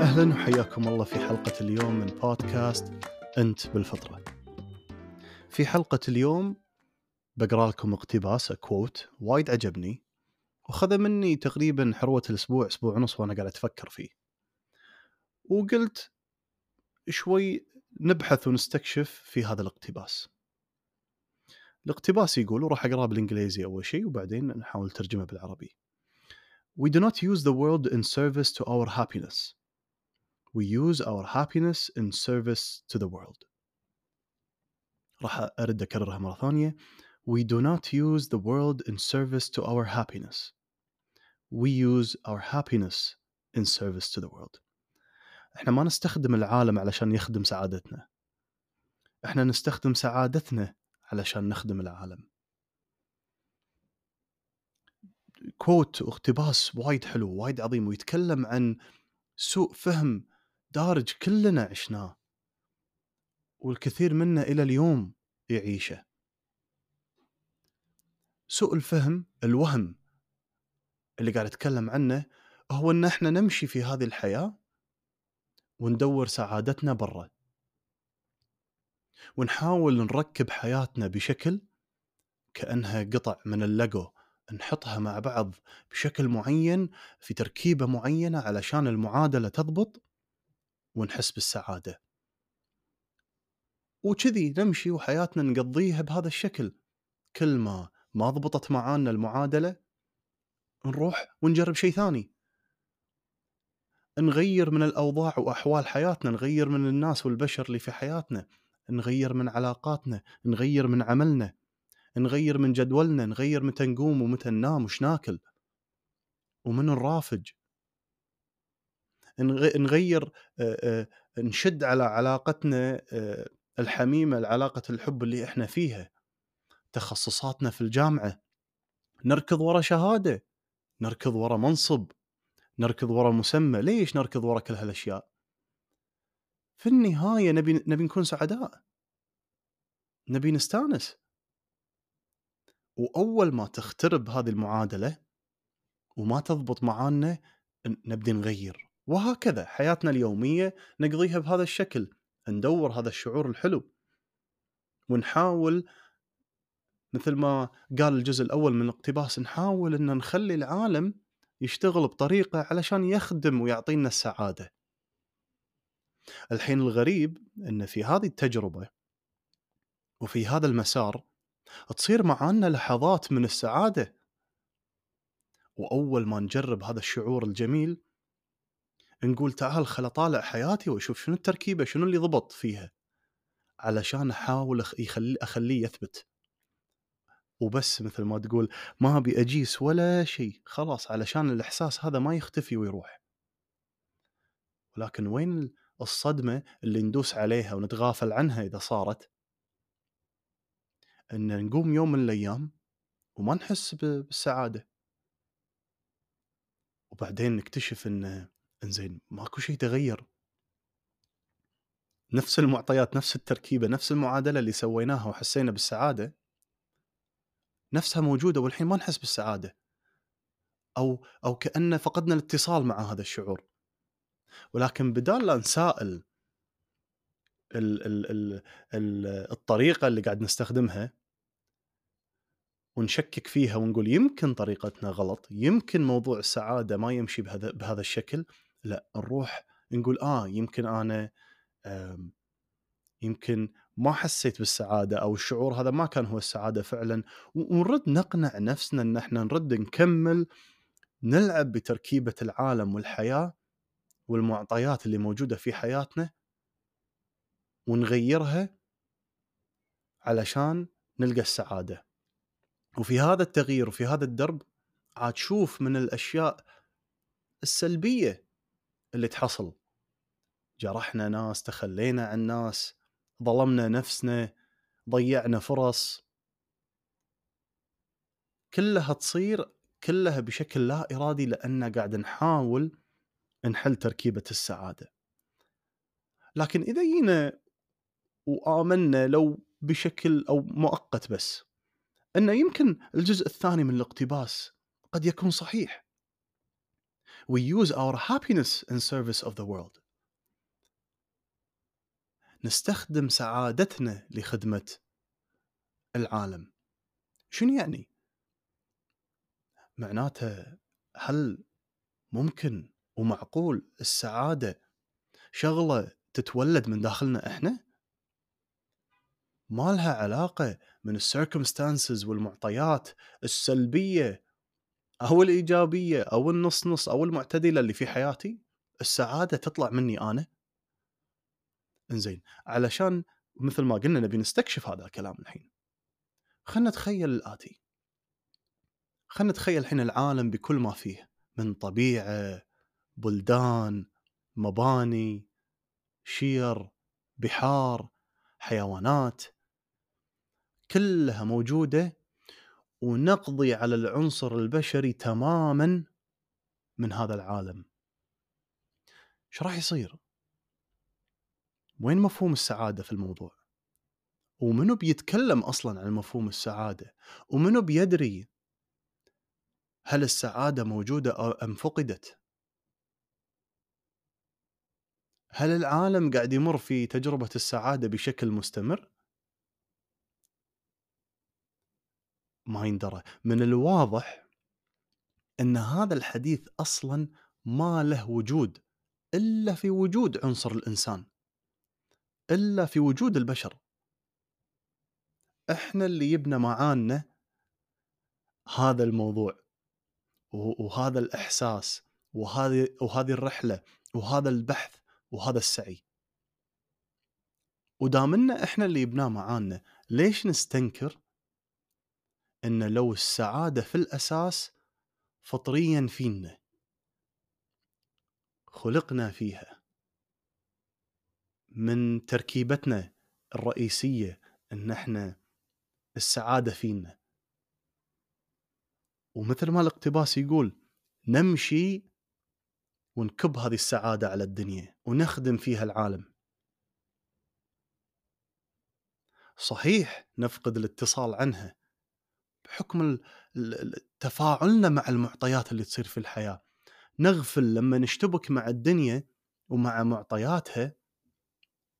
أهلا وحياكم الله في حلقة اليوم من بودكاست أنت بالفطرة في حلقة اليوم بقرأ لكم اقتباس كوت وايد عجبني وخذ مني تقريبا حروة الأسبوع أسبوع ونص وأنا قاعد أتفكر فيه وقلت شوي نبحث ونستكشف في هذا الاقتباس الاقتباس يقول وراح أقرأه بالإنجليزي أول شيء وبعدين نحاول ترجمه بالعربي. We do not use the world in service to our happiness. We use our happiness in service to the world. راح أرد أكررها مرة ثانية. We do not use the world in service to our happiness. We use our happiness in service to the world. إحنا ما نستخدم العالم علشان يخدم سعادتنا. إحنا نستخدم سعادتنا علشان نخدم العالم كوت واقتباس وايد حلو وايد عظيم ويتكلم عن سوء فهم دارج كلنا عشناه والكثير منا إلى اليوم يعيشه. سوء الفهم الوهم اللي قاعد أتكلم عنه هو إن إحنا نمشي في هذه الحياة وندور سعادتنا برا. ونحاول نركب حياتنا بشكل كأنها قطع من الليجو نحطها مع بعض بشكل معين في تركيبة معينة علشان المعادلة تضبط. ونحس بالسعادة. وكذي نمشي وحياتنا نقضيها بهذا الشكل كل ما ما ضبطت معانا المعادلة نروح ونجرب شيء ثاني. نغير من الأوضاع وأحوال حياتنا، نغير من الناس والبشر اللي في حياتنا، نغير من علاقاتنا نغير من عملنا نغير من جدولنا نغير متى نقوم ومتى ننام وش ناكل ومن نرافج نغير نشد على علاقتنا الحميمة العلاقه الحب اللي إحنا فيها. تخصصاتنا في الجامعة. نركض ورا شهادة. نركض ورا منصب. نركض ورا مسمى. ليش نركض ورا كل هالأشياء؟ في النهاية نبي نبي نكون سعداء. نبي نستانس. وأول ما تخترب هذه المعادلة وما تضبط معانا نبدي نغير. وهكذا حياتنا اليومية نقضيها بهذا الشكل ندور هذا الشعور الحلو. ونحاول مثل ما قال الجزء الأول من الاقتباس نحاول ان نخلي العالم يشتغل بطريقة علشان يخدم ويعطينا السعادة. الحين الغريب إن في هذه التجربة وفي هذا المسار تصير معانا لحظات من السعادة. وأول ما نجرب هذا الشعور الجميل نقول تعال خل اطالع حياتي وأشوف شنو التركيبة شنو اللي ضبط فيها؟ علشان أحاول يخلي أخليه يثبت. وبس مثل ما تقول ما أبي أجيس ولا شيء خلاص علشان الإحساس هذا ما يختفي ويروح. ولكن وين الصدمة اللي ندوس عليها ونتغافل عنها إذا صارت؟ إن نقوم يوم من الأيام وما نحس بالسعادة. وبعدين نكتشف إن إنزين ماكو شيء تغير. نفس المعطيات نفس التركيبة نفس المعادلة اللي سويناها وحسينا بالسعادة نفسها موجودة والحين ما نحس بالسعادة. أو أو كأن فقدنا الاتصال مع هذا الشعور. ولكن بدال لا نسائل ال ال ال ال الطريقة اللي قاعد نستخدمها ونشكك فيها ونقول يمكن طريقتنا غلط يمكن موضوع السعادة ما يمشي بهذا بهذا الشكل لا نروح نقول آه يمكن أنا يمكن ما حسيت بالسعادة أو الشعور هذا ما كان هو السعادة فعلا. ونرد نقنع نفسنا إن إحنا نرد نكمل نلعب بتركيبة العالم والحياة والمعطيات اللي موجودة في حياتنا ونغيرها علشان نلقى السعادة. وفي هذا التغيير وفي هذا الدرب عاد تشوف من الأشياء السلبية اللي تحصل. جرحنا ناس تخلينا عن ناس ظلمنا نفسنا ضيعنا فرص. كلها تصير كلها بشكل لا إرادي لأن قاعد نحاول نحل تركيبة السعادة. لكن إذا جينا وآمنا لو بشكل أو مؤقت بس إنه يمكن الجزء الثاني من الاقتباس قد يكون صحيح. We use our happiness in service of the world نستخدم سعادتنا لخدمة العالم شنو يعني؟ معناته هل ممكن ومعقول السعادة شغلة تتولد من داخلنا إحنا؟ ما لها علاقة من السيركمستانسز والمعطيات السلبية أو الإيجابية أو النص نص أو المعتدلة اللي في حياتي السعادة تطلع مني أنا. إنزين علشان مثل ما قلنا نبي نستكشف هذا الكلام الحين. خلنا نتخيل الآتي. خلنا نتخيل الحين العالم بكل ما فيه من طبيعة بلدان مباني شير بحار حيوانات. كلها موجودة ونقضي على العنصر البشري تماما من هذا العالم إيش راح يصير؟ وين مفهوم السعادة في الموضوع؟ ومنو بيتكلم أصلا عن مفهوم السعادة؟ ومنو بيدري هل السعادة موجودة أم فقدت؟ هل العالم قاعد يمر في تجربة السعادة بشكل مستمر؟ ما يندرى. من الواضح إن هذا الحديث أصلا ما له وجود إلا في وجود عنصر الإنسان إلا في وجود البشر. إحنا اللي يبنى معانا هذا الموضوع وهذا الإحساس وهذه وهذه الرحلة وهذا البحث وهذا السعي. ودامنا إحنا اللي يبناه معانا ليش نستنكر ان لو السعادة في الأساس فطريا فينا. خلقنا فيها. من تركيبتنا الرئيسية إن إحنا السعادة فينا. ومثل ما الاقتباس يقول نمشي ونكب هذه السعادة على الدنيا ونخدم فيها العالم. صحيح نفقد الاتصال عنها بحكم تفاعلنا مع المعطيات اللي تصير في الحياة. نغفل لما نشتبك مع الدنيا ومع معطياتها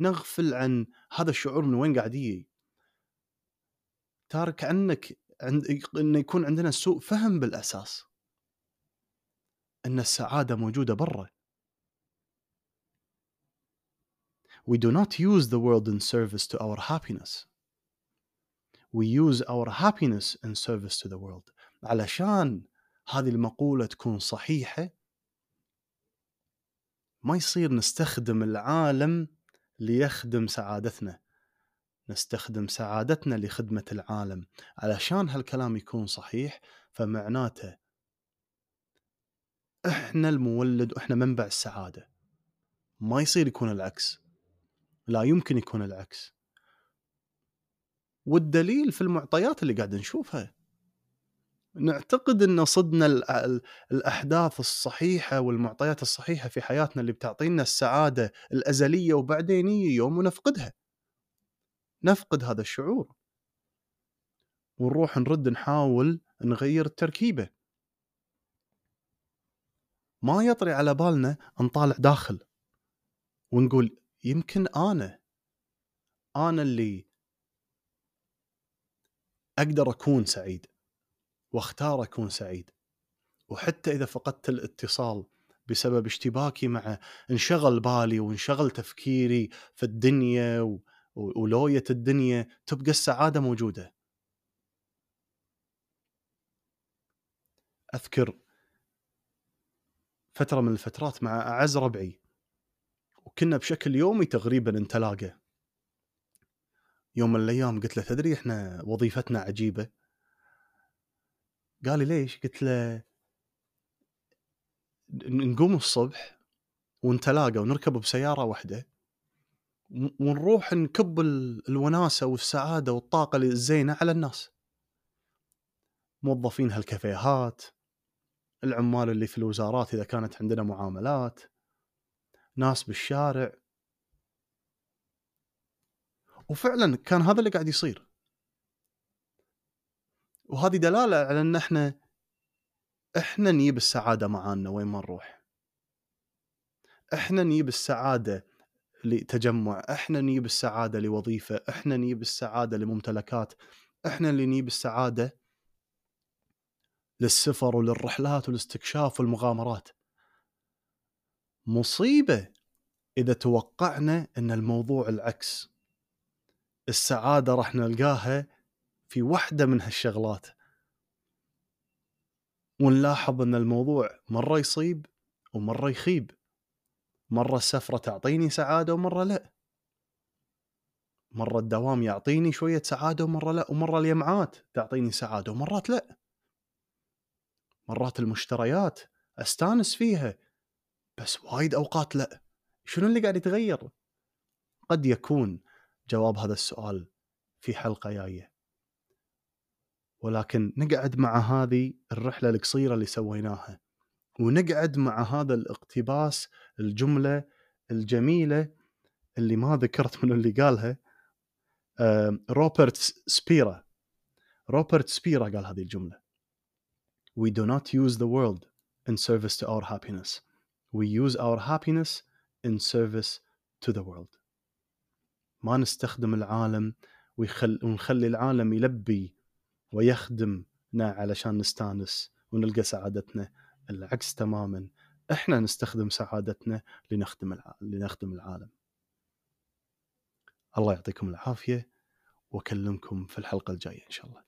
نغفل عن هذا الشعور من وين قاعد يجي. تارك عنك عند انه يكون عندنا سوء فهم بالأساس. أن السعادة موجودة برا. We do not use the world in service to our happiness. We use our happiness in service to the world. علشان هذه المقولة تكون صحيحة ما يصير نستخدم العالم ليخدم سعادتنا. نستخدم سعادتنا لخدمة العالم. علشان هالكلام يكون صحيح فمعناته إحنا المولد وإحنا منبع السعادة. ما يصير يكون العكس. لا يمكن يكون العكس. والدليل في المعطيات اللي قاعد نشوفها. نعتقد إن صدنا الأحداث الصحيحة والمعطيات الصحيحة في حياتنا اللي بتعطينا السعادة الأزلية وبعدين يوم ونفقدها. نفقد هذا الشعور. ونروح نرد نحاول نغير التركيبة. ما يطري على بالنا نطالع داخل ونقول يمكن أنا أنا اللي أقدر أكون سعيد وأختار أكون سعيد وحتى إذا فقدت الاتصال بسبب اشتباكي مع انشغل بالي وانشغل تفكيري في الدنيا. ولوية الدنيا تبقى السعادة موجودة أذكر فترة من الفترات مع أعز ربعي وكنا بشكل يومي تقريبا نتلاقى يوم من الأيام قلت له تدري إحنا وظيفتنا عجيبة؟ قال لي ليش؟ قلت له نقوم الصبح ونتلاقى ونركب بسيارة واحدة ونروح نكب الوناسة والسعادة والطاقة الزينة على الناس. موظفين هالكافيهات العمال اللي في الوزارات إذا كانت عندنا معاملات ناس بالشارع. وفعلا كان هذا اللي قاعد يصير. وهذه دلالة على إن إحنا إحنا نجيب السعادة معانا وين ما نروح. إحنا نجيب السعادة لتجمع إحنا نجيب السعادة لوظيفة إحنا نجيب السعادة لممتلكات إحنا اللي نجيب السعادة للسفر وللرحلات والاستكشاف والمغامرات. مصيبة إذا توقعنا إن الموضوع العكس. السعادة راح نلقاها في واحدة من هالشغلات. ونلاحظ إن الموضوع مرة يصيب ومرة يخيب. مرة السفرة تعطيني سعادة ومرة لا. مرة الدوام يعطيني شوية سعادة ومرة لا ومرة الجمعات تعطيني سعادة ومرات لا. مرات المشتريات أستانس فيها بس وايد أوقات لا. شنو اللي قاعد يتغير؟ قد يكون جواب هذا السؤال في حلقة جاية ولكن نقعد مع هذه الرحلة القصيرة اللي سويناها ونقعد مع هذا الاقتباس الجملة الجميلة اللي ما ذكرت من اللي قالها روبرت سبيرا روبرت سبيرا قال هذه الجملة We do not use the world in service to our happiness. We use our happiness in service to the world. ما نستخدم العالم ويخل... ونخلي العالم يلبي ويخدمنا علشان نستانس ونلقى سعادتنا العكس تماما إحنا نستخدم سعادتنا لنخدم. لنخدم العالم الله يعطيكم العافية وأكلمكم في الحلقة الجاية إن شاء الله